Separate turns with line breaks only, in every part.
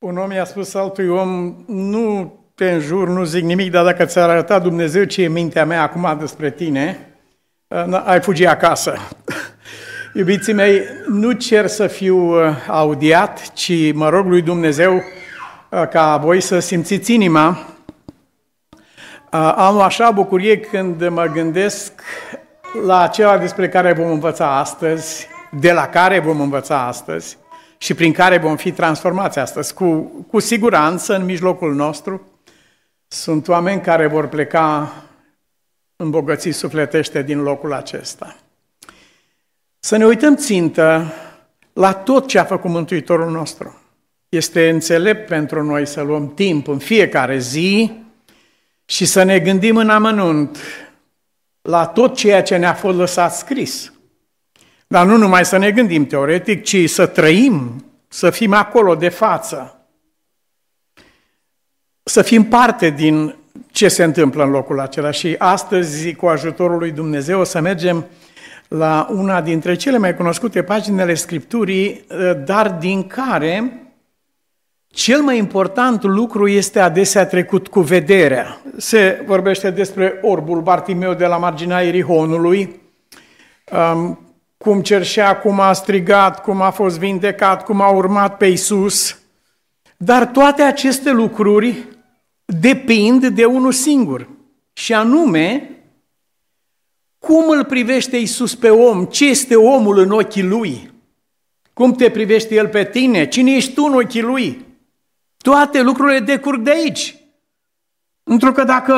Un om i-a spus altui om, nu te înjur, nu zic nimic, dar dacă ți-ar arăta Dumnezeu ce e mintea mea acum despre tine, ai fugi acasă. Iubiții mei, nu cer să fiu uh, audiat, ci mă rog lui Dumnezeu uh, ca voi să simțiți inima. Uh, am așa bucurie când mă gândesc la ceea despre care vom învăța astăzi, de la care vom învăța astăzi și prin care vom fi transformați astăzi. Cu, cu siguranță, în mijlocul nostru, sunt oameni care vor pleca îmbogățiți sufletește din locul acesta. Să ne uităm țintă la tot ce a făcut Mântuitorul nostru. Este înțelept pentru noi să luăm timp în fiecare zi și să ne gândim în amănunt la tot ceea ce ne-a fost lăsat scris. Dar nu numai să ne gândim teoretic, ci să trăim, să fim acolo de față, să fim parte din ce se întâmplă în locul acela. Și astăzi, cu ajutorul lui Dumnezeu, o să mergem la una dintre cele mai cunoscute paginile Scripturii, dar din care cel mai important lucru este adesea trecut cu vederea. Se vorbește despre orbul Bartimeu de la marginea Irihonului, um, cum cerșea, cum a strigat, cum a fost vindecat, cum a urmat pe Isus. Dar toate aceste lucruri depind de unul singur, și anume cum îl privește Isus pe om, ce este omul în ochii lui, cum te privește el pe tine, cine ești tu în ochii lui. Toate lucrurile decurg de aici. Într-o că dacă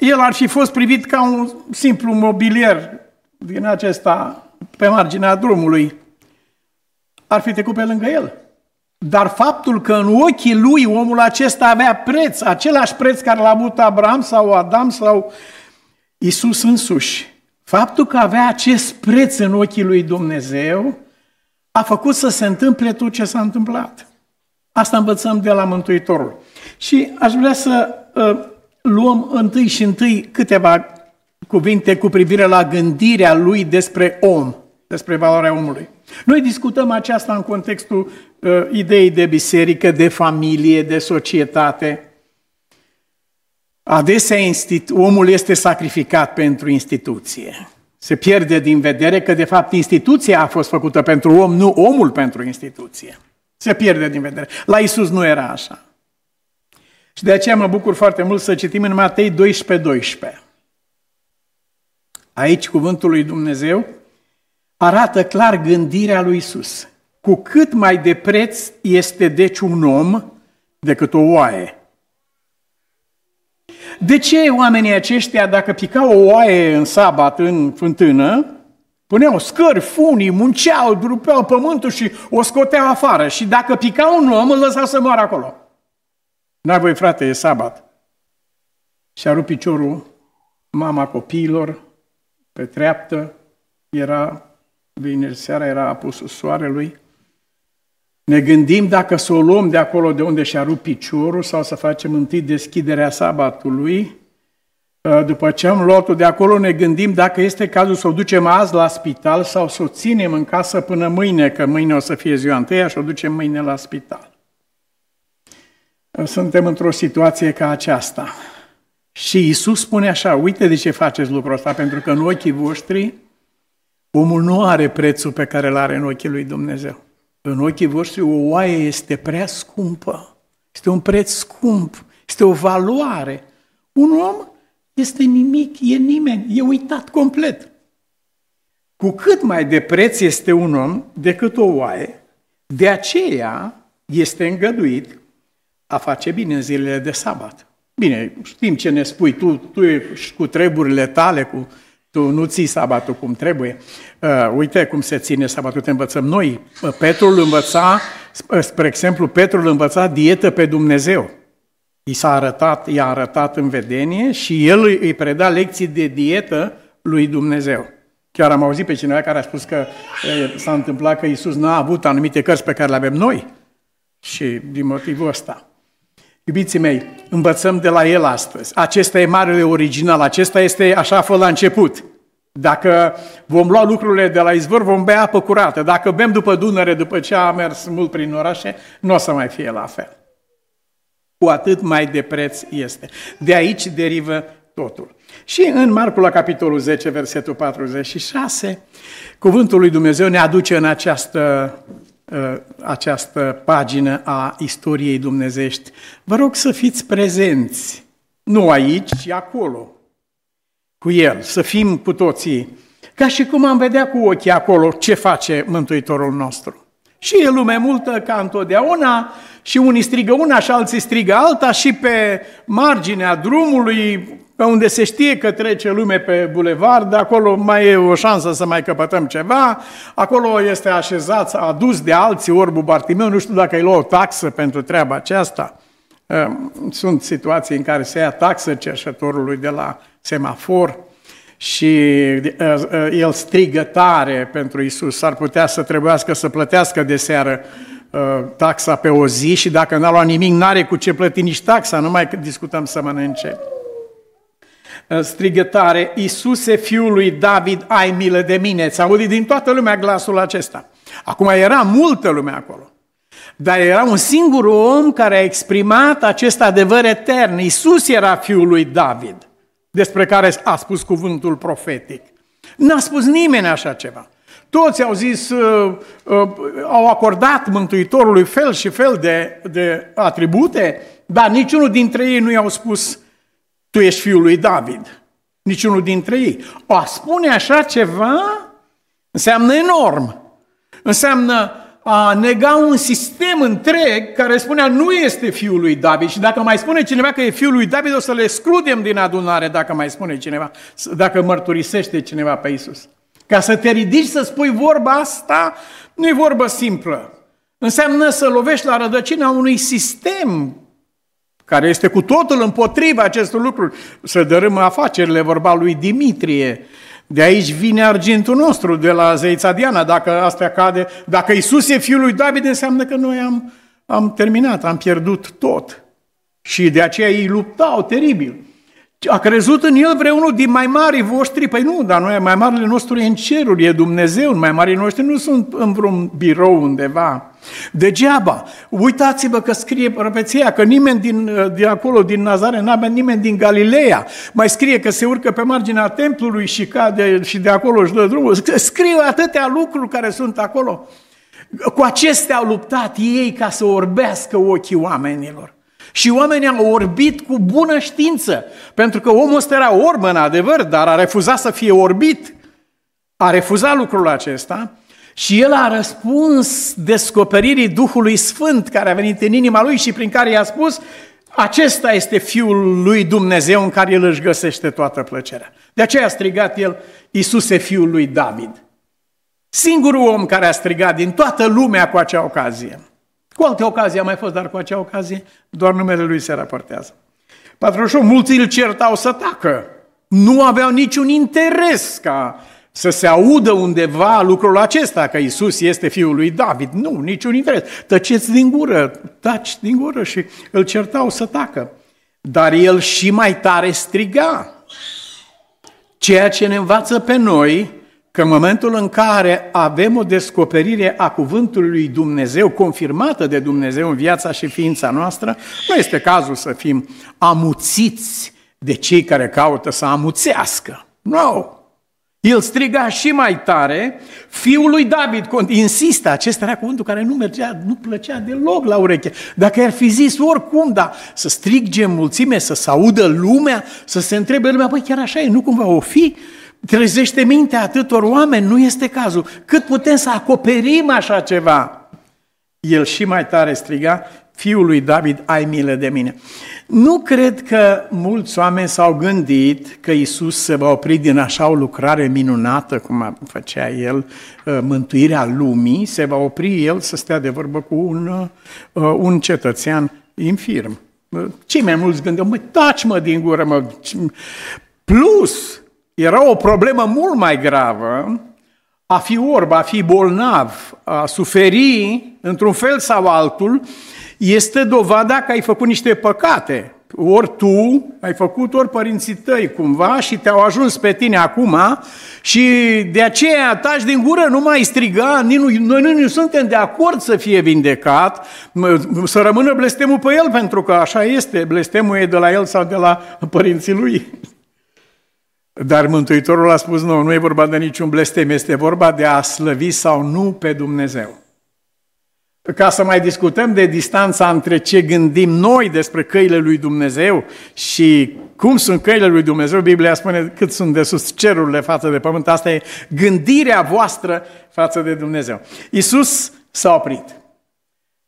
el ar fi fost privit ca un simplu mobilier din acesta pe marginea drumului, ar fi trecut pe lângă el. Dar faptul că în ochii lui omul acesta avea preț, același preț care l-a avut Abraham sau Adam sau Isus însuși, faptul că avea acest preț în ochii lui Dumnezeu, a făcut să se întâmple tot ce s-a întâmplat. Asta învățăm de la Mântuitorul. Și aș vrea să uh, luăm întâi și întâi câteva cuvinte cu privire la gândirea lui despre om, despre valoarea omului. Noi discutăm aceasta în contextul uh, ideii de biserică, de familie, de societate. Adesea omul este sacrificat pentru instituție. Se pierde din vedere că, de fapt, instituția a fost făcută pentru om, nu omul pentru instituție. Se pierde din vedere. La Isus nu era așa. Și de aceea mă bucur foarte mult să citim în Matei 12, 12. Aici cuvântul lui Dumnezeu arată clar gândirea lui Isus. Cu cât mai de preț este deci un om decât o oaie. De ce oamenii aceștia, dacă picau o oaie în sabat, în fântână, puneau scări, funii, munceau, drupeau pământul și o scoteau afară. Și dacă pica un om, îl lăsau să moară acolo. N-ai voi, frate, e sabat. Și-a rupt piciorul mama copiilor pe treaptă, era vineri seara, era apusul soarelui. Ne gândim dacă să o luăm de acolo de unde și-a rupt piciorul sau să facem întâi deschiderea sabatului. Uh, după ce am luat-o de acolo, ne gândim dacă este cazul să o ducem azi la spital sau să o ținem în casă până mâine, că mâine o să fie ziua întâia și o ducem mâine la spital. Uh, suntem într-o situație ca aceasta. Și Isus spune așa, uite de ce faceți lucrul ăsta, pentru că în ochii voștri omul nu are prețul pe care îl are în ochii lui Dumnezeu. În ochii voștri o oaie este prea scumpă. Este un preț scump. Este o valoare. Un om este nimic, e nimeni, e uitat complet. Cu cât mai de preț este un om decât o oaie, de aceea este îngăduit a face bine în zilele de sabat. Bine, știm ce ne spui tu, tu ești cu treburile tale, cu tu nu ții sabatul cum trebuie. Uh, uite cum se ține sabatul, te învățăm noi. Uh, Petru îl învăța, uh, spre exemplu, Petru îl învăța dietă pe Dumnezeu. I s-a arătat, i-a arătat în vedenie și el îi, îi preda lecții de dietă lui Dumnezeu. Chiar am auzit pe cineva care a spus că e, s-a întâmplat că Isus n-a avut anumite cărți pe care le avem noi. Și din motivul ăsta. Iubiții mei, învățăm de la el astăzi. Acesta e marele original, acesta este așa a fost la început. Dacă vom lua lucrurile de la izvor, vom bea apă curată. Dacă bem după Dunăre, după ce a mers mult prin orașe, nu o să mai fie la fel. Cu atât mai de preț este. De aici derivă totul. Și în Marcul, la capitolul 10, versetul 46, cuvântul lui Dumnezeu ne aduce în această, uh, această pagină a istoriei dumnezești. Vă rog să fiți prezenți, nu aici, ci acolo, cu El, să fim cu toții, ca și cum am vedea cu ochii acolo ce face Mântuitorul nostru. Și e lume multă ca întotdeauna și unii strigă una și alții strigă alta și pe marginea drumului, pe unde se știe că trece lume pe bulevard, acolo mai e o șansă să mai căpătăm ceva, acolo este așezat, adus de alții orbul Bartimeu, nu știu dacă îi lua o taxă pentru treaba aceasta. Ehm, sunt situații în care se ia taxă cerșătorului de la semafor și el strigă tare pentru Isus. S-ar putea să trebuiască să plătească de seară taxa pe o zi și dacă n-a luat nimic, n-are cu ce plăti nici taxa, nu mai discutăm să mănânce. Strigă tare, Iisuse, fiul lui David, ai milă de mine. Ți auzit din toată lumea glasul acesta. Acum era multă lume acolo. Dar era un singur om care a exprimat acest adevăr etern. Iisus era fiul lui David despre care a spus cuvântul profetic. N-a spus nimeni așa ceva. Toți au zis, uh, uh, au acordat Mântuitorului fel și fel de, de atribute, dar niciunul dintre ei nu i-au spus, tu ești fiul lui David. Niciunul dintre ei. O spune așa ceva înseamnă enorm. Înseamnă a nega un sistem întreg care spunea nu este fiul lui David și dacă mai spune cineva că e fiul lui David, o să le excludem din adunare dacă mai spune cineva, dacă mărturisește cineva pe Isus. Ca să te ridici să spui vorba asta, nu e vorba simplă. Înseamnă să lovești la rădăcina unui sistem care este cu totul împotriva acestor lucruri. Să dărâmă afacerile, vorba lui Dimitrie, de aici vine argintul nostru, de la zeița Diana. Dacă asta cade, dacă Isus e fiul lui David, înseamnă că noi am, am terminat, am pierdut tot. Și de aceea ei luptau teribil. A crezut în el vreunul din mai mari voștri? Păi nu, dar noi mai marile nostru e în ceruri, e Dumnezeu, mai marii noștri nu sunt în vreun birou undeva. Degeaba. Uitați-vă că scrie profeția că nimeni din, de acolo, din Nazare, n-a nimeni din Galileea. Mai scrie că se urcă pe marginea templului și cade și de acolo își dă drumul. Scrie atâtea lucruri care sunt acolo. Cu acestea au luptat ei ca să orbească ochii oamenilor. Și oamenii au orbit cu bună știință, pentru că omul ăsta era orb în adevăr, dar a refuzat să fie orbit. A refuzat lucrul acesta și el a răspuns descoperirii Duhului Sfânt care a venit în inima lui și prin care i-a spus acesta este Fiul lui Dumnezeu în care el își găsește toată plăcerea. De aceea a strigat el, Iisuse, Fiul lui David. Singurul om care a strigat din toată lumea cu acea ocazie. Cu alte ocazii a mai fost, dar cu acea ocazie doar numele lui se raportează. 48. Mulți îl certau să tacă. Nu aveau niciun interes ca să se audă undeva lucrul acesta, că Isus este fiul lui David. Nu, niciun interes. Tăceți din gură, taci din gură și îl certau să tacă. Dar el și mai tare striga. Ceea ce ne învață pe noi că în momentul în care avem o descoperire a cuvântului lui Dumnezeu, confirmată de Dumnezeu în viața și ființa noastră, nu este cazul să fim amuțiți de cei care caută să amuțească. Nu! No. El striga și mai tare, fiul lui David, insistă, acesta era cuvântul care nu mergea, nu plăcea deloc la ureche. Dacă ar fi zis oricum, da, să strigge mulțime, să se audă lumea, să se întrebe lumea, păi chiar așa e, nu cumva o fi? Trezește mintea atâtor oameni, nu este cazul. Cât putem să acoperim așa ceva? El și mai tare striga, fiul lui David, ai milă de mine. Nu cred că mulți oameni s-au gândit că Isus se va opri din așa o lucrare minunată, cum făcea el, uh, mântuirea lumii, se va opri el să stea de vorbă cu un, uh, un cetățean infirm. Uh, cei mai mulți gândesc, mă, taci mă din gură, mă. Plus, era o problemă mult mai gravă a fi orb, a fi bolnav, a suferi într-un fel sau altul, este dovada că ai făcut niște păcate. ori tu ai făcut, ori părinții tăi cumva și te-au ajuns pe tine acum și de aceea taci din gură, nu mai striga, noi nu, nu suntem de acord să fie vindecat, să rămână blestemul pe el, pentru că așa este, blestemul e de la el sau de la părinții lui. Dar Mântuitorul a spus, nu, nu e vorba de niciun blestem, este vorba de a slăvi sau nu pe Dumnezeu. Ca să mai discutăm de distanța între ce gândim noi despre căile lui Dumnezeu și cum sunt căile lui Dumnezeu, Biblia spune cât sunt de sus cerurile față de pământ. Asta e gândirea voastră față de Dumnezeu. Isus s-a oprit.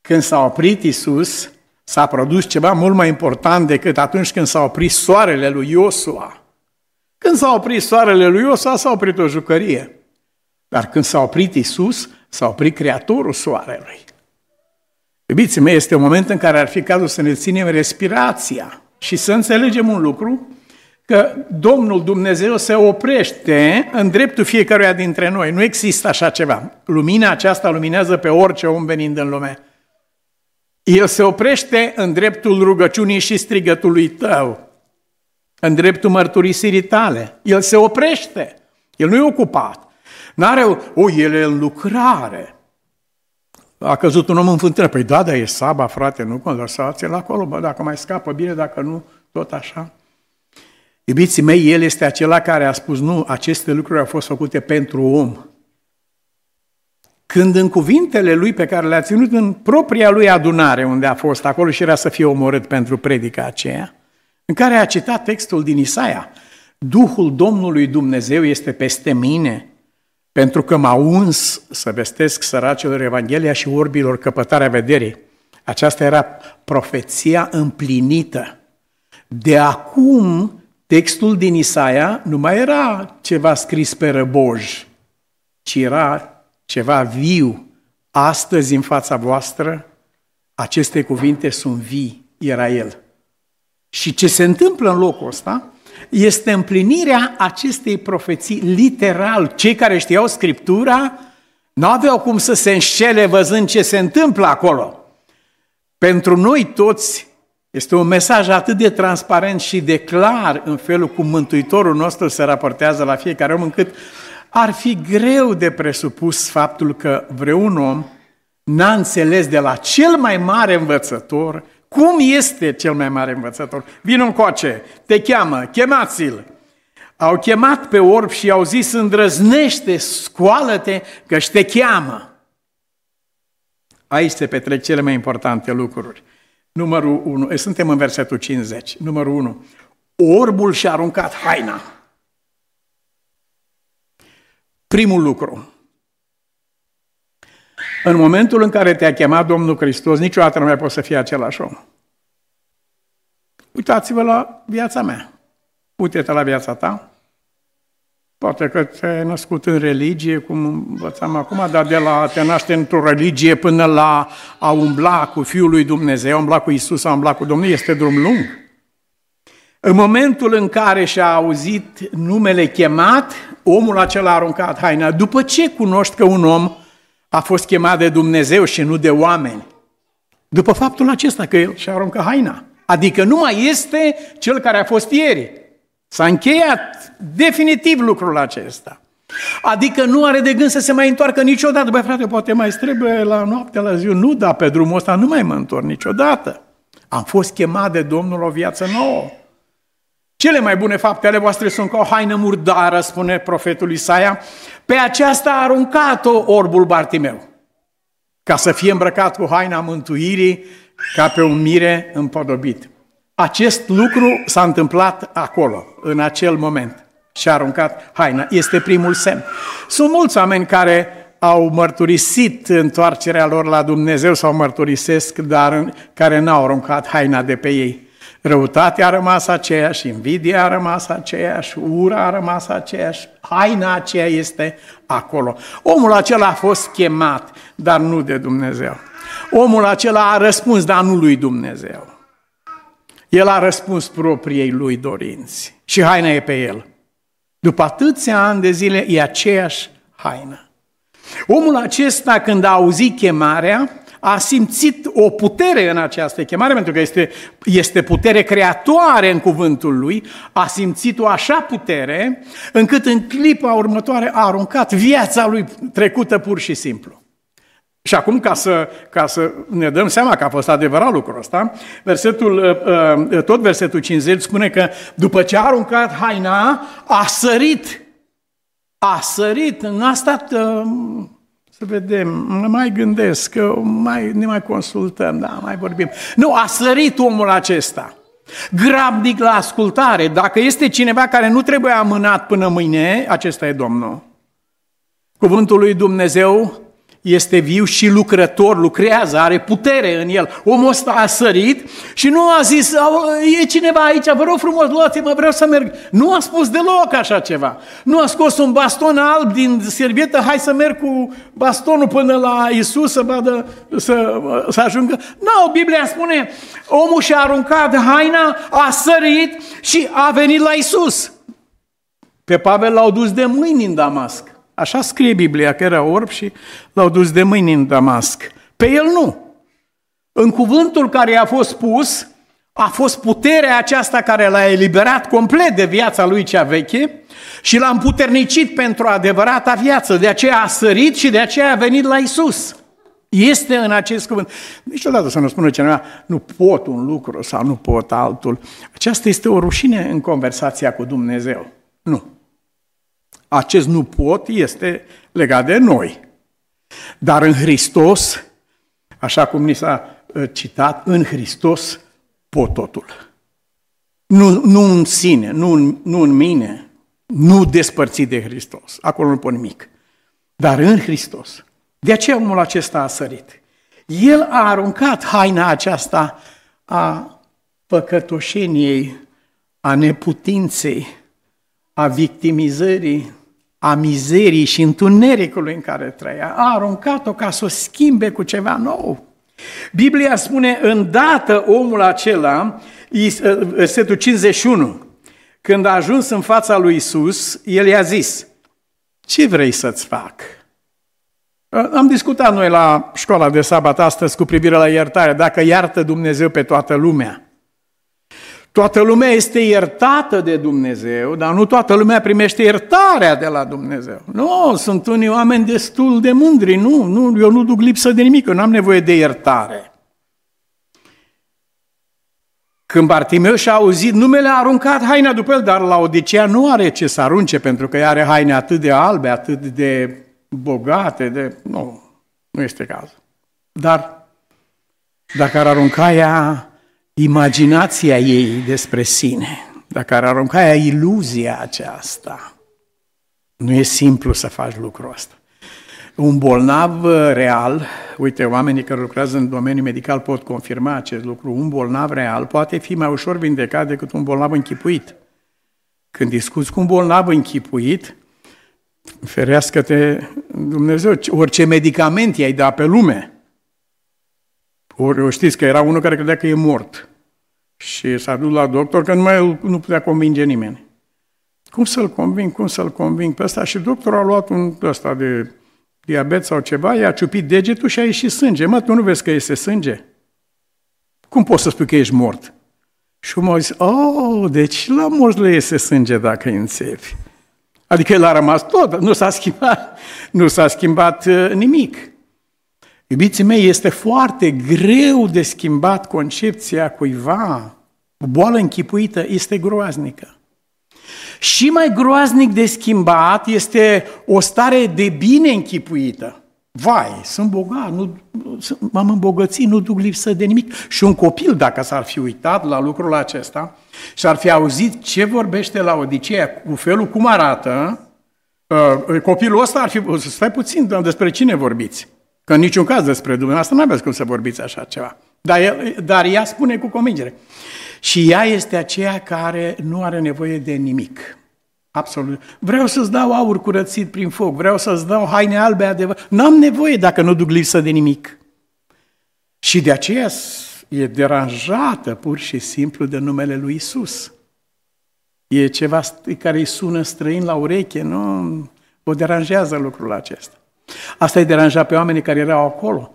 Când s-a oprit Isus, s-a produs ceva mult mai important decât atunci când s-a oprit soarele lui Iosua. Când s-a oprit soarele lui Iosua, s-a oprit o jucărie. Dar când s-a oprit Isus, s-a oprit Creatorul soarelui. Iubiții mei, este un moment în care ar fi cazul să ne ținem respirația și să înțelegem un lucru, că Domnul Dumnezeu se oprește în dreptul fiecăruia dintre noi. Nu există așa ceva. Lumina aceasta luminează pe orice om venind în lume. El se oprește în dreptul rugăciunii și strigătului tău, în dreptul mărturisirii tale. El se oprește. El nu e ocupat. N-are o, o el e în lucrare a căzut un om în fântână. Păi da, dar e Saba, frate, nu? Lăsați-l acolo, bă, dacă mai scapă bine, dacă nu, tot așa. Iubiții mei, El este acela care a spus, nu, aceste lucruri au fost făcute pentru om. Când în cuvintele lui pe care le-a ținut în propria lui adunare, unde a fost acolo și era să fie omorât pentru predica aceea, în care a citat textul din Isaia, Duhul Domnului Dumnezeu este peste mine, pentru că m-a uns să vestesc săracilor Evanghelia și orbilor căpătarea vederii. Aceasta era profeția împlinită. De acum, textul din Isaia nu mai era ceva scris pe răboj, ci era ceva viu. Astăzi, în fața voastră, aceste cuvinte sunt vii, era el. Și ce se întâmplă în locul ăsta este împlinirea acestei profeții literal. Cei care știau Scriptura nu aveau cum să se înșele văzând ce se întâmplă acolo. Pentru noi toți este un mesaj atât de transparent și de clar în felul cum Mântuitorul nostru se raportează la fiecare om, încât ar fi greu de presupus faptul că vreun om n-a înțeles de la cel mai mare învățător cum este cel mai mare învățător? Vino încoace, te cheamă, chemați-l. Au chemat pe orb și au zis, îndrăznește, scoală-te, că te cheamă. Aici se petrec cele mai importante lucruri. Numărul 1, suntem în versetul 50. Numărul 1. Orbul și-a aruncat haina. Primul lucru. În momentul în care te-a chemat Domnul Hristos, niciodată nu mai poți să fii același om. Uitați-vă la viața mea. Uite-te la viața ta. Poate că te-ai născut în religie, cum învățam acum, dar de la te naște într-o religie până la a umbla cu Fiul lui Dumnezeu, a umbla cu Isus, a umbla cu Domnul, este drum lung. În momentul în care și-a auzit numele chemat, omul acela a aruncat haina. După ce cunoști că un om a fost chemat de Dumnezeu și nu de oameni. După faptul acesta că el și-a aruncat haina. Adică nu mai este cel care a fost ieri. S-a încheiat definitiv lucrul acesta. Adică nu are de gând să se mai întoarcă niciodată. Băi frate, poate mai trebuie la noapte, la zi. Nu, da, pe drumul ăsta nu mai mă întorc niciodată. Am fost chemat de Domnul o viață nouă. Cele mai bune fapte ale voastre sunt ca o haină murdară, spune profetul Isaia. Pe aceasta a aruncat-o orbul Bartimeu, ca să fie îmbrăcat cu haina mântuirii, ca pe un mire împodobit. Acest lucru s-a întâmplat acolo, în acel moment. Și a aruncat haina. Este primul semn. Sunt mulți oameni care au mărturisit întoarcerea lor la Dumnezeu sau mărturisesc, dar care n-au aruncat haina de pe ei. Răutatea a rămas aceeași, invidia a rămas aceeași, ura a rămas aceeași, haina aceea este acolo. Omul acela a fost chemat, dar nu de Dumnezeu. Omul acela a răspuns, dar nu lui Dumnezeu. El a răspuns propriei lui dorinți și haina e pe el. După atâția ani de zile e aceeași haină. Omul acesta, când a auzit chemarea, a simțit o putere în această chemare, pentru că este, este putere creatoare în cuvântul lui, a simțit o așa putere, încât în clipa următoare a aruncat viața lui trecută pur și simplu. Și acum, ca să, ca să ne dăm seama că a fost adevărat lucrul ăsta, versetul, uh, uh, tot versetul 50 spune că după ce a aruncat haina, a sărit. A sărit, n-a stat, uh, să vedem, mai gândesc, că mai, ne mai consultăm, da, mai vorbim. Nu, a sărit omul acesta. Grabnic la ascultare. Dacă este cineva care nu trebuie amânat până mâine, acesta e Domnul. Cuvântul lui Dumnezeu este viu și lucrător, lucrează, are putere în el. Omul ăsta a sărit și nu a zis, e cineva aici, vă rog frumos, luați-mă, vreau să merg. Nu a spus deloc așa ceva. Nu a scos un baston alb din servietă, hai să merg cu bastonul până la Isus să, vadă, să, să ajungă. Nu, Biblia spune, omul și-a aruncat haina, a sărit și a venit la Isus. Pe Pavel l-au dus de mâini în Damasc. Așa scrie Biblia, că era orb și l-au dus de mâini în Damasc. Pe el nu. În cuvântul care i-a fost pus, a fost puterea aceasta care l-a eliberat complet de viața lui cea veche și l-a împuternicit pentru adevărata viață. De aceea a sărit și de aceea a venit la Isus. Este în acest cuvânt. Niciodată să nu spună cineva, nu pot un lucru sau nu pot altul. Aceasta este o rușine în conversația cu Dumnezeu. Nu acest nu pot este legat de noi. Dar în Hristos, așa cum ni s-a ă, citat, în Hristos pot totul. Nu, nu în sine, nu în, nu în mine, nu despărțit de Hristos. Acolo nu pot nimic. Dar în Hristos. De aceea omul acesta a sărit. El a aruncat haina aceasta a păcătoșeniei, a neputinței, a victimizării, a mizerii și întunericului în care trăia. A aruncat-o ca să o schimbe cu ceva nou. Biblia spune, îndată omul acela, versetul 51, când a ajuns în fața lui Isus, el i-a zis, ce vrei să-ți fac? Am discutat noi la școala de sabat astăzi cu privire la iertare, dacă iartă Dumnezeu pe toată lumea. Toată lumea este iertată de Dumnezeu, dar nu toată lumea primește iertarea de la Dumnezeu. Nu, sunt unii oameni destul de mândri, nu, nu eu nu duc lipsă de nimic, eu nu am nevoie de iertare. Când Bartimeu și-a auzit numele, a aruncat haina după el, dar la Odisea nu are ce să arunce, pentru că are haine atât de albe, atât de bogate, de... Nu, nu este cazul. Dar dacă ar arunca ea imaginația ei despre sine, dacă ar arunca ea iluzia aceasta, nu e simplu să faci lucrul ăsta. Un bolnav real, uite, oamenii care lucrează în domeniul medical pot confirma acest lucru, un bolnav real poate fi mai ușor vindecat decât un bolnav închipuit. Când discuți cu un bolnav închipuit, ferească-te Dumnezeu, orice medicament i-ai da pe lume, ori știți că era unul care credea că e mort. Și s-a dus la doctor că nu mai nu putea convinge nimeni. Cum să-l conving, cum să-l conving pe ăsta? Și doctorul a luat un ăsta de diabet sau ceva, i-a ciupit degetul și a ieșit sânge. Mă, tu nu vezi că este sânge? Cum poți să spui că ești mort? Și omul a zis, oh, deci la morți le iese sânge dacă îi înțepi. Adică el a rămas tot, nu s-a schimbat, nu s-a schimbat uh, nimic. Iubiții mei, este foarte greu de schimbat concepția cuiva. O boală închipuită este groaznică. Și mai groaznic de schimbat este o stare de bine închipuită. Vai, sunt bogat, nu, m-am îmbogățit, nu duc lipsă de nimic. Și un copil, dacă s-ar fi uitat la lucrul acesta și ar fi auzit ce vorbește la Odiseea, cu felul cum arată, uh, copilul ăsta ar fi, stai puțin, despre cine vorbiți? Că în niciun caz despre dumneavoastră nu aveți cum să vorbiți așa ceva. Dar, el, dar ea spune cu convingere. Și ea este aceea care nu are nevoie de nimic. Absolut. Vreau să-ți dau aur curățit prin foc, vreau să-ți dau haine albe adevăr. N-am nevoie dacă nu duc lipsă de nimic. Și de aceea e deranjată pur și simplu de numele lui Isus. E ceva care îi sună străin la ureche, nu? O deranjează lucrul acesta. Asta îi deranja pe oamenii care erau acolo.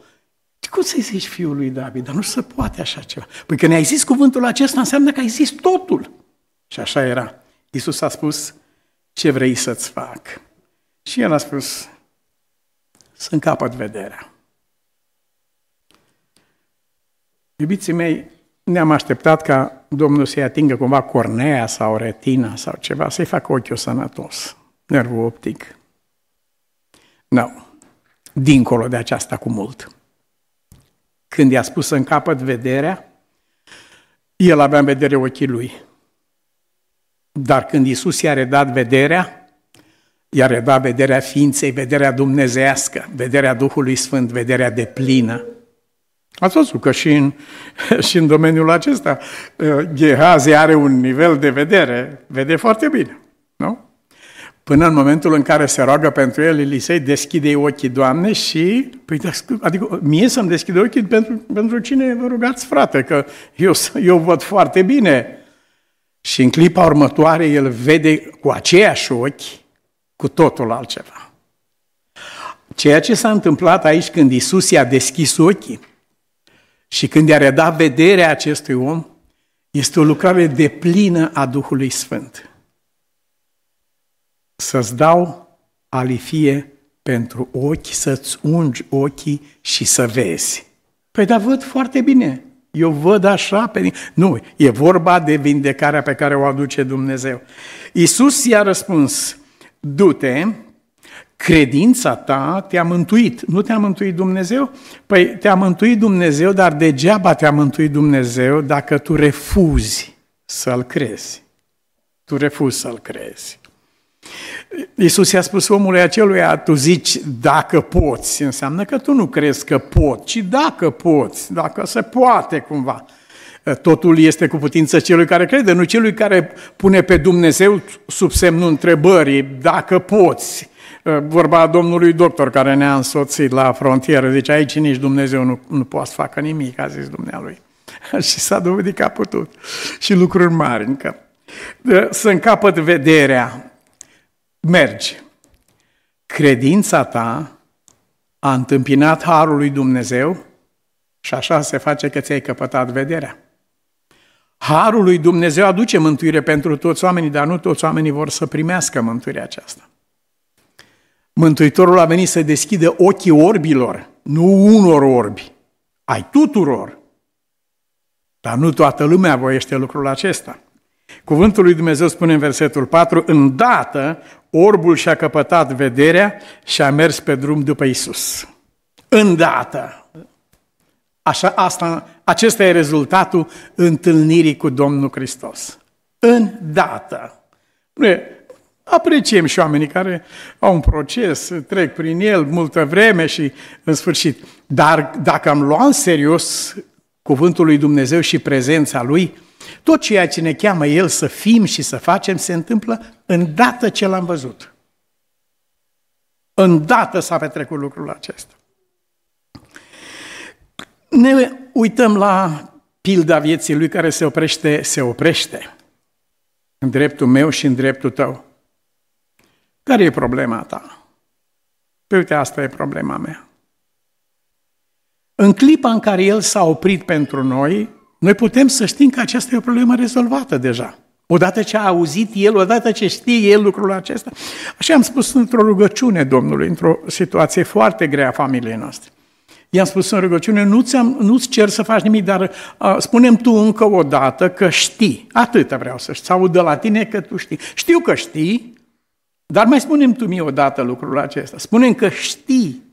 Cum să-i zici fiul lui David? Dar nu se poate așa ceva. Păi când ne-ai zis cuvântul acesta, înseamnă că ai zis totul. Și așa era. Iisus a spus, ce vrei să-ți fac? Și el a spus, să capăt vederea. Iubiții mei, ne-am așteptat ca Domnul să-i atingă cumva cornea sau retina sau ceva, să-i facă ochiul sănătos, nervul optic. Nu, no. dincolo de aceasta cu mult. Când i-a spus în capăt vederea, el avea în vedere ochii lui. Dar când Isus i-a redat vederea, i-a redat vederea ființei, vederea dumnezească, vederea Duhului Sfânt, vederea de plină. Ați văzut că și în, și în domeniul acesta uh, Gehazi are un nivel de vedere, vede foarte bine, nu? Până în momentul în care se roagă pentru el, Elisei deschide ochii, Doamne, și, păi, adică mie să-mi deschide ochii pentru, pentru cine vă rugați, frate, că eu, eu văd foarte bine. Și în clipa următoare el vede cu aceiași ochi cu totul altceva. Ceea ce s-a întâmplat aici când Isus i-a deschis ochii și când i-a redat vederea acestui om, este o lucrare de plină a Duhului Sfânt. Să-ți dau alifie pentru ochi, să-ți ungi ochii și să vezi. Păi dar văd foarte bine. Eu văd așa pe... Nu, e vorba de vindecarea pe care o aduce Dumnezeu. Iisus i-a răspuns, du-te, credința ta te-a mântuit. Nu te-a mântuit Dumnezeu? Păi te-a mântuit Dumnezeu, dar degeaba te-a mântuit Dumnezeu dacă tu refuzi să-L crezi. Tu refuzi să-L crezi. Iisus i-a spus omului aceluia, tu zici dacă poți, înseamnă că tu nu crezi că pot, ci dacă poți, dacă se poate cumva. Totul este cu putință celui care crede, nu celui care pune pe Dumnezeu sub semnul întrebării, dacă poți. Vorba domnului doctor care ne-a însoțit la frontieră, zice, aici nici Dumnezeu nu, nu poate să facă nimic, a zis dumnealui. și s-a dovedit că a putut. Și lucruri mari încă. Să încapăt vederea, mergi. Credința ta a întâmpinat harul lui Dumnezeu și așa se face că ți-ai căpătat vederea. Harul lui Dumnezeu aduce mântuire pentru toți oamenii, dar nu toți oamenii vor să primească mântuirea aceasta. Mântuitorul a venit să deschidă ochii orbilor, nu unor orbi, ai tuturor. Dar nu toată lumea voiește lucrul acesta. Cuvântul lui Dumnezeu spune în versetul 4, îndată orbul și-a căpătat vederea și a mers pe drum după Isus. Îndată. Așa, asta, acesta e rezultatul întâlnirii cu Domnul Hristos. Îndată. Nu e, apreciem și oamenii care au un proces, trec prin el multă vreme și în sfârșit. Dar dacă am luat în serios cuvântul lui Dumnezeu și prezența lui, tot ceea ce ne cheamă El să fim și să facem se întâmplă îndată ce l-am văzut. Îndată s-a petrecut lucrul acesta. Ne uităm la pilda vieții lui care se oprește, se oprește în dreptul meu și în dreptul tău. Care e problema ta? Păi uite, asta e problema mea. În clipa în care El s-a oprit pentru noi, noi putem să știm că aceasta e o problemă rezolvată deja. Odată ce a auzit el, odată ce știe el lucrul acesta. Așa am spus într-o rugăciune Domnului, într-o situație foarte grea a familiei noastre. I-am spus în rugăciune, nu-ți, am, nu-ți cer să faci nimic, dar uh, spunem tu încă o dată că știi. Atâta vreau să știi. Sau de la tine că tu știi. Știu că știi, dar mai spunem tu mie o dată lucrul acesta. Spunem că știi.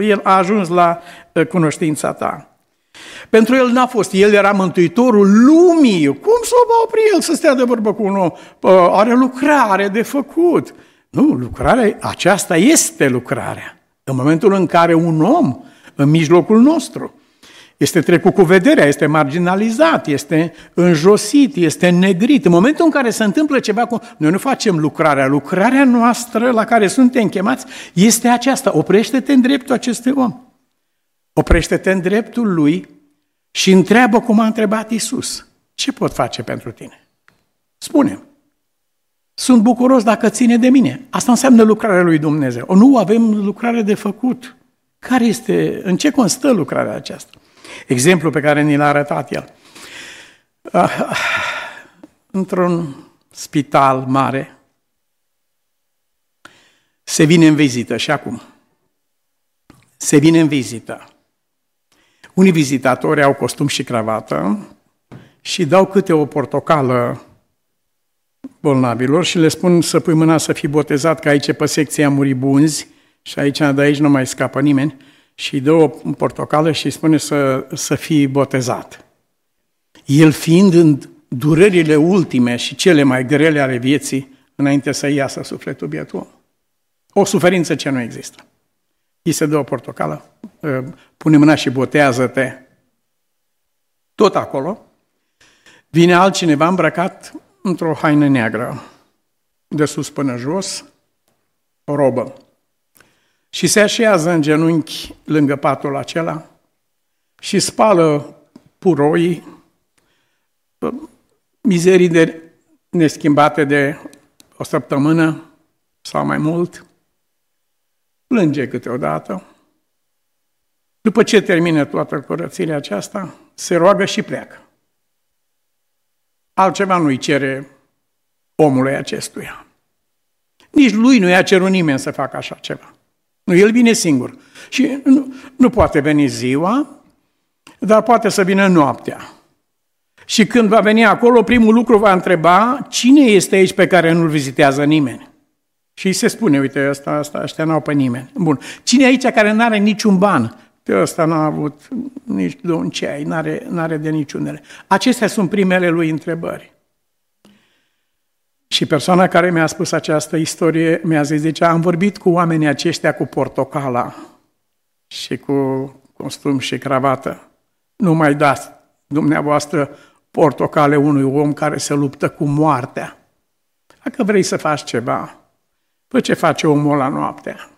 El a ajuns la uh, cunoștința ta. Pentru el n-a fost, el era mântuitorul lumii. Cum să o va opri el să stea de vorbă cu un om? Are lucrare de făcut. Nu, lucrarea, aceasta este lucrarea. În momentul în care un om, în mijlocul nostru, este trecut cu vederea, este marginalizat, este înjosit, este negrit. În momentul în care se întâmplă ceva cu... Noi nu facem lucrarea. Lucrarea noastră la care suntem chemați este aceasta. Oprește-te în dreptul acestui om. Oprește-te în dreptul lui și întreabă cum a întrebat Isus. Ce pot face pentru tine? spune Sunt bucuros dacă ține de mine. Asta înseamnă lucrarea lui Dumnezeu. O, nu avem lucrare de făcut. Care este, în ce constă lucrarea aceasta? Exemplu pe care ni l-a arătat el. Ah, într-un spital mare se vine în vizită și acum. Se vine în vizită. Unii vizitatori au costum și cravată și dau câte o portocală bolnavilor și le spun să pui mâna să fii botezat, că aici e pe secția muribunzi și aici, de aici nu mai scapă nimeni și îi dă o portocală și îi spune să, să fii botezat. El fiind în durerile ultime și cele mai grele ale vieții, înainte să iasă sufletul bietul O suferință ce nu există. Îi se dă o portocală, ă, pune mâna și botează-te. Tot acolo vine altcineva îmbrăcat într-o haină neagră, de sus până jos, o robă. Și se așează în genunchi lângă patul acela și spală puroi, mizerii de neschimbate de o săptămână sau mai mult, plânge câteodată. După ce termină toată curățirea aceasta, se roagă și pleacă. Altceva nu-i cere omului acestuia. Nici lui nu i-a cerut nimeni să facă așa ceva. Nu, el vine singur. Și nu, nu poate veni ziua, dar poate să vină noaptea. Și când va veni acolo, primul lucru va întreba cine este aici pe care nu-l vizitează nimeni. Și îi se spune, uite, ăsta, ăsta, ăștia n-au pe nimeni. Bun. Cine e aici care nu are niciun ban? Pe ăsta n-a avut nici de un ceai, n-are, n-are de niciunele. Acestea sunt primele lui întrebări. Și persoana care mi-a spus această istorie mi-a zis, zice, am vorbit cu oamenii aceștia cu portocala și cu costum și cravată. Nu mai dați dumneavoastră portocale unui om care se luptă cu moartea. Dacă vrei să faci ceva, păi ce face omul la noaptea?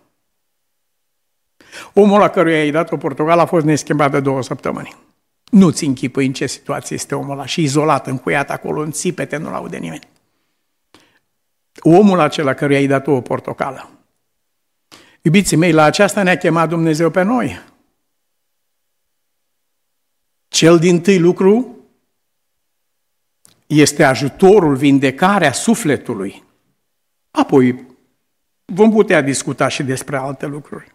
Omul la căruia ai dat o portocală a fost neschimbat de două săptămâni. Nu-ți închipui în ce situație este omul ăla și izolat, încuiat acolo, în țipete, nu-l aude nimeni. Omul acela căruia ai dat o portocală. Iubiții mei, la aceasta ne-a chemat Dumnezeu pe noi. Cel din tâi lucru este ajutorul, vindecarea sufletului. Apoi vom putea discuta și despre alte lucruri.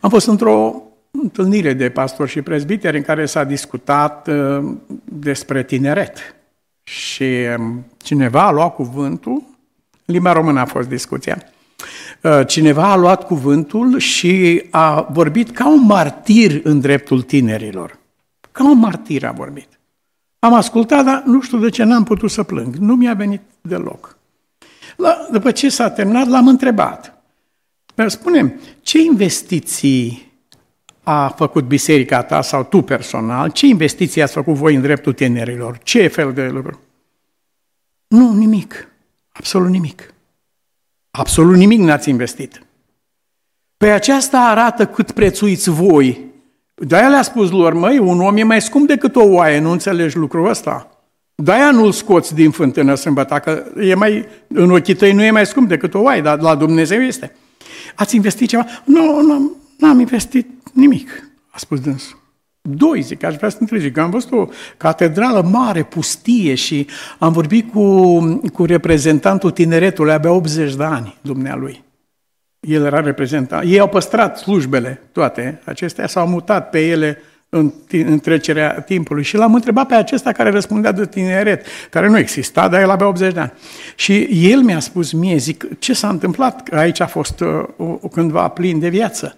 Am fost într-o întâlnire de pastori și prezbiteri în care s-a discutat uh, despre tineret. Și um, cineva a luat cuvântul, limba română a fost discuția, uh, cineva a luat cuvântul și a vorbit ca un martir în dreptul tinerilor. Ca un martir a vorbit. Am ascultat, dar nu știu de ce n-am putut să plâng. Nu mi-a venit deloc. La, după ce s-a terminat, l-am întrebat. Spune, ce investiții a făcut biserica ta sau tu personal? Ce investiții ați făcut voi în dreptul tinerilor? Ce fel de lucruri? Nu, nimic. Absolut nimic. Absolut nimic n-ați investit. Pe aceasta arată cât prețuiți voi. De-aia le-a spus lor, măi, un om e mai scump decât o oaie, nu înțelegi lucrul ăsta? De-aia nu-l scoți din fântână sâmbătă, că e mai, în ochii tăi nu e mai scump decât o oaie, dar la Dumnezeu este. Ați investit ceva? Nu, nu, n-am investit nimic, a spus dânsul. Doi, zic, aș vrea să întreb, zic, am văzut o catedrală mare, pustie și am vorbit cu, cu reprezentantul tineretului, abia 80 de ani, dumnealui. El era reprezentant. Ei au păstrat slujbele, toate acestea, s-au mutat pe ele în, în trecerea timpului. Și l-am întrebat pe acesta care răspundea de tineret, care nu exista, dar el avea 80 de ani. Și el mi-a spus mie, zic, ce s-a întâmplat? Aici a fost uh, o, cândva plin de viață.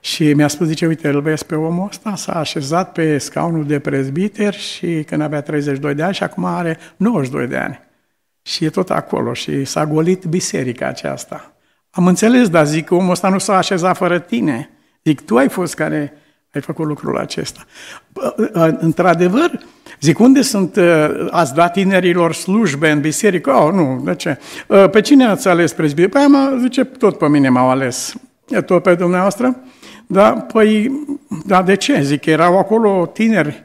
Și mi-a spus, zice, uite, îl vezi pe omul ăsta, s-a așezat pe scaunul de prezbiter și când avea 32 de ani și acum are 92 de ani. Și e tot acolo și s-a golit biserica aceasta. Am înțeles, dar zic, omul ăsta nu s-a așezat fără tine. Zic, tu ai fost care ai făcut lucrul acesta. Într-adevăr, zic, unde sunt, uh, ați dat tinerilor slujbe în biserică? Oh, nu, de ce? Uh, pe cine ați ales prezbiter? Păi, am, zice, tot pe mine m-au ales. Tot pe dumneavoastră? Da, păi, da, de ce? Zic, erau acolo tineri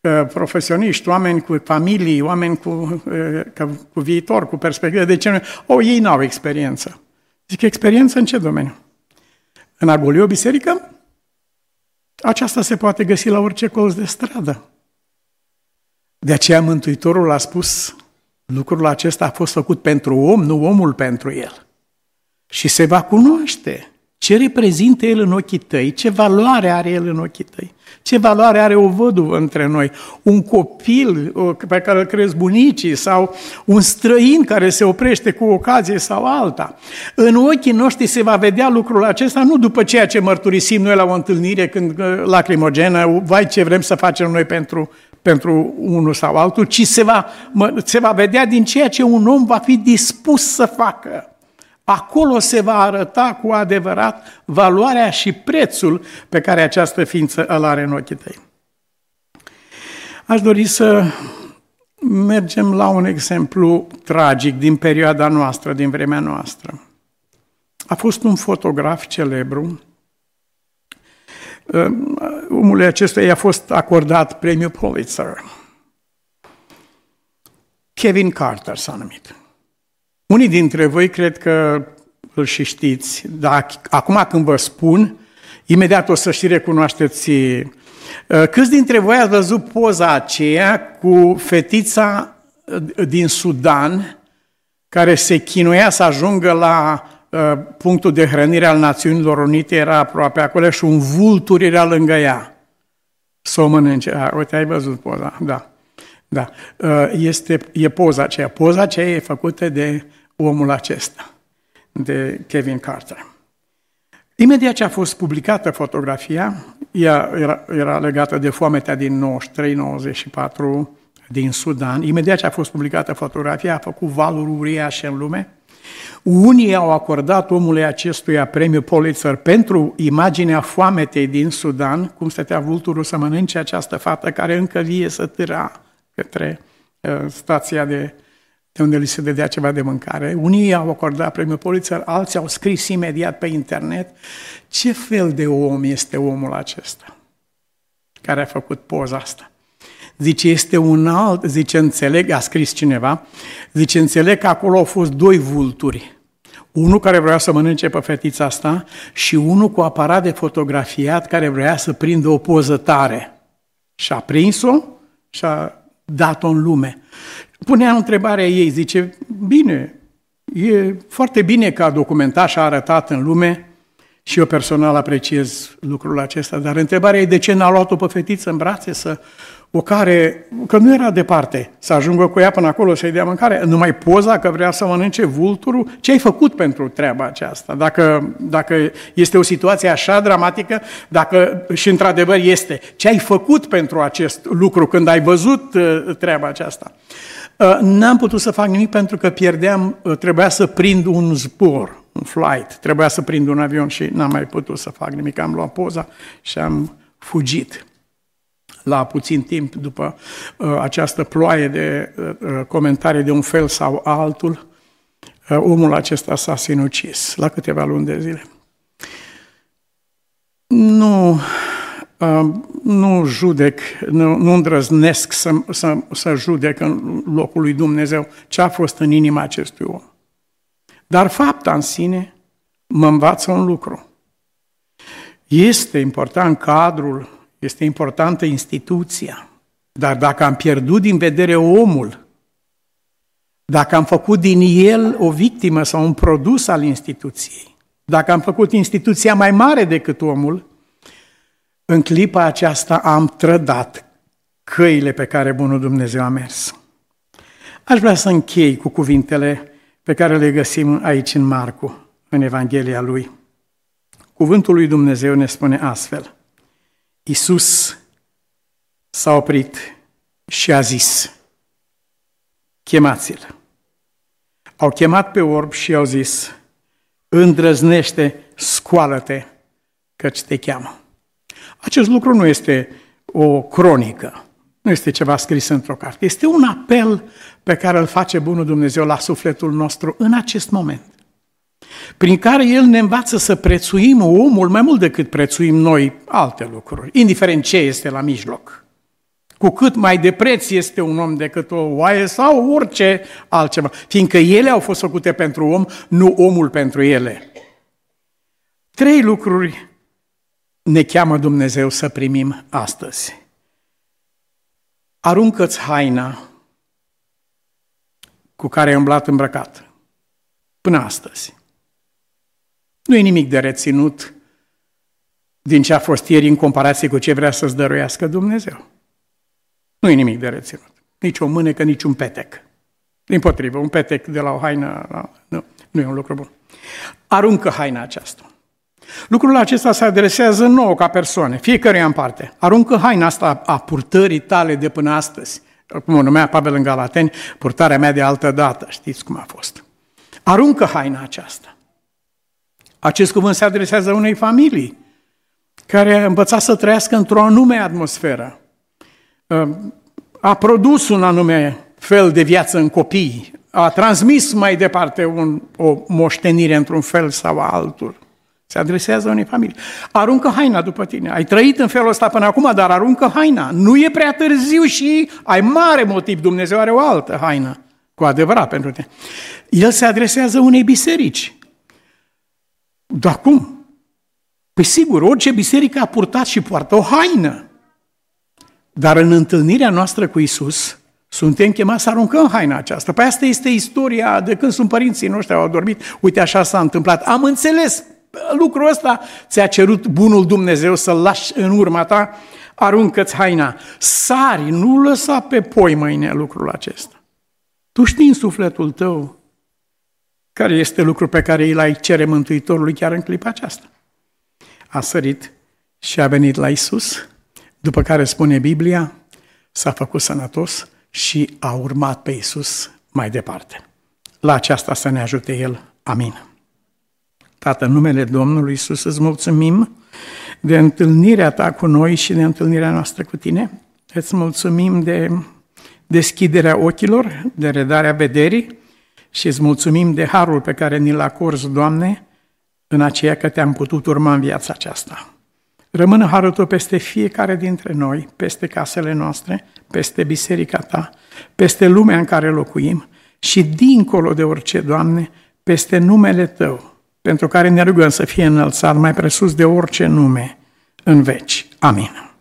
uh, profesioniști, oameni cu familii, oameni cu, cu viitor, cu perspective. De ce nu? O, ei n-au experiență. Zic, experiență în ce domeniu? În a goli o biserică? Aceasta se poate găsi la orice colț de stradă. De aceea Mântuitorul a spus, lucrul acesta a fost făcut pentru om, nu omul pentru el. Și se va cunoaște ce reprezintă el în ochii tăi, ce valoare are el în ochii tăi, ce valoare are o văduvă între noi, un copil pe care îl crezi bunicii sau un străin care se oprește cu ocazie sau alta. În ochii noștri se va vedea lucrul acesta nu după ceea ce mărturisim noi la o întâlnire când lacrimogenă, vai ce vrem să facem noi pentru, pentru unul sau altul, ci se va, se va vedea din ceea ce un om va fi dispus să facă. Acolo se va arăta cu adevărat valoarea și prețul pe care această ființă îl are în ochii tăi. Aș dori să mergem la un exemplu tragic din perioada noastră, din vremea noastră. A fost un fotograf celebru. Omului acestuia i-a fost acordat premiul Pulitzer. Kevin Carter s-a numit. Unii dintre voi cred că îl și știți, dar acum când vă spun, imediat o să și recunoașteți. Uh, câți dintre voi ați văzut poza aceea cu fetița uh, din Sudan care se chinuia să ajungă la uh, punctul de hrănire al Națiunilor Unite, era aproape acolo și un vultur era lângă ea. Să o mănânce. uite, ai văzut poza, da. Da, este, e poza aceea. Poza aceea e făcută de omul acesta, de Kevin Carter. Imediat ce a fost publicată fotografia, ea era, era legată de foametea din 93-94 din Sudan. Imediat ce a fost publicată fotografia, a făcut valuri uriașe în lume. Unii au acordat omului acestuia premiul Pulitzer pentru imaginea foametei din Sudan, cum stătea vulturul să mănânce această fată care încă vie să târa către uh, stația de de unde li se dădea ceva de mâncare. Unii au acordat premiul Pulitzer, alții au scris imediat pe internet ce fel de om este omul acesta care a făcut poza asta. Zice, este un alt, zice, înțeleg, a scris cineva, zice, înțeleg că acolo au fost doi vulturi. Unul care vrea să mănânce pe fetița asta și unul cu aparat de fotografiat care vrea să prindă o poză tare. Și a prins-o și a dat-o în lume. Punea întrebarea ei, zice, bine, e foarte bine că a documentat și a arătat în lume și eu personal apreciez lucrul acesta, dar întrebarea e de ce n-a luat-o pe fetiță în brațe să o care, că nu era departe, să ajungă cu ea până acolo să-i dea mâncare, numai poza că vrea să mănânce vulturul, ce ai făcut pentru treaba aceasta? Dacă, dacă este o situație așa dramatică, dacă și într-adevăr este, ce ai făcut pentru acest lucru când ai văzut uh, treaba aceasta? Uh, n-am putut să fac nimic pentru că pierdeam, uh, trebuia să prind un zbor, un flight, trebuia să prind un avion și n-am mai putut să fac nimic. Am luat poza și am fugit. La puțin timp după uh, această ploaie de uh, uh comentarii de un fel sau altul, uh, omul acesta s-a sinucis la câteva luni de zile. Nu nu judec, nu, nu îndrăznesc să, să, să judec în locul lui Dumnezeu ce a fost în inima acestui om. Dar fapta în sine mă învață un lucru. Este important cadrul, este importantă instituția, dar dacă am pierdut din vedere omul, dacă am făcut din el o victimă sau un produs al instituției, dacă am făcut instituția mai mare decât omul, în clipa aceasta am trădat căile pe care Bunul Dumnezeu a mers. Aș vrea să închei cu cuvintele pe care le găsim aici în Marcu, în Evanghelia lui. Cuvântul lui Dumnezeu ne spune astfel. Iisus s-a oprit și a zis, chemați-l. Au chemat pe orb și au zis, îndrăznește, scoală-te, căci te cheamă. Acest lucru nu este o cronică, nu este ceva scris într-o carte, este un apel pe care îl face Bunul Dumnezeu la sufletul nostru în acest moment, prin care El ne învață să prețuim omul mai mult decât prețuim noi alte lucruri, indiferent ce este la mijloc. Cu cât mai de preț este un om decât o oaie sau orice altceva, fiindcă ele au fost făcute pentru om, nu omul pentru ele. Trei lucruri ne cheamă Dumnezeu să primim astăzi. Aruncă-ți haina cu care ai umblat îmbrăcat până astăzi. Nu e nimic de reținut din ce a fost ieri în comparație cu ce vrea să-ți dăruiască Dumnezeu. Nu e nimic de reținut. Nici o mânecă, nici un petec. Din potrivă, un petec de la o haină, la... nu, nu e un lucru bun. Aruncă haina aceasta. Lucrul acesta se adresează nouă ca persoane, fiecare în parte. Aruncă haina asta a purtării tale de până astăzi. Cum o numea Pavel în Galateni, purtarea mea de altă dată. Știți cum a fost. Aruncă haina aceasta. Acest cuvânt se adresează unei familii care a învățat să trăiască într-o anume atmosferă. A produs un anume fel de viață în copii, a transmis mai departe un, o moștenire într-un fel sau altul. Se adresează unei familii. Aruncă haina după tine. Ai trăit în felul ăsta până acum, dar aruncă haina. Nu e prea târziu și ai mare motiv. Dumnezeu are o altă haină. Cu adevărat pentru tine. El se adresează unei biserici. Dar cum? Păi sigur, orice biserică a purtat și poartă o haină. Dar în întâlnirea noastră cu Isus, suntem chemați să aruncăm haina aceasta. Păi asta este istoria de când sunt părinții noștri, au dormit. Uite, așa s-a întâmplat. Am înțeles lucrul ăsta. Ți-a cerut bunul Dumnezeu să-l lași în urma ta. Aruncă-ți haina. Sari, nu lăsa pe poi mâine lucrul acesta. Tu știi în sufletul tău care este lucrul pe care îl ai cere Mântuitorului chiar în clipa aceasta. A sărit și a venit la Isus, după care spune Biblia, s-a făcut sănătos, și a urmat pe Isus mai departe. La aceasta să ne ajute El. Amin. Tată, în numele Domnului Isus îți mulțumim de întâlnirea ta cu noi și de întâlnirea noastră cu tine. Îți mulțumim de deschiderea ochilor, de redarea vederii și îți mulțumim de harul pe care ni-l acorzi, Doamne, în aceea că te-am putut urma în viața aceasta. Rămână harul tău peste fiecare dintre noi, peste casele noastre, peste biserica ta, peste lumea în care locuim și dincolo de orice, Doamne, peste numele Tău, pentru care ne rugăm să fie înălțat mai presus de orice nume în veci. Amin.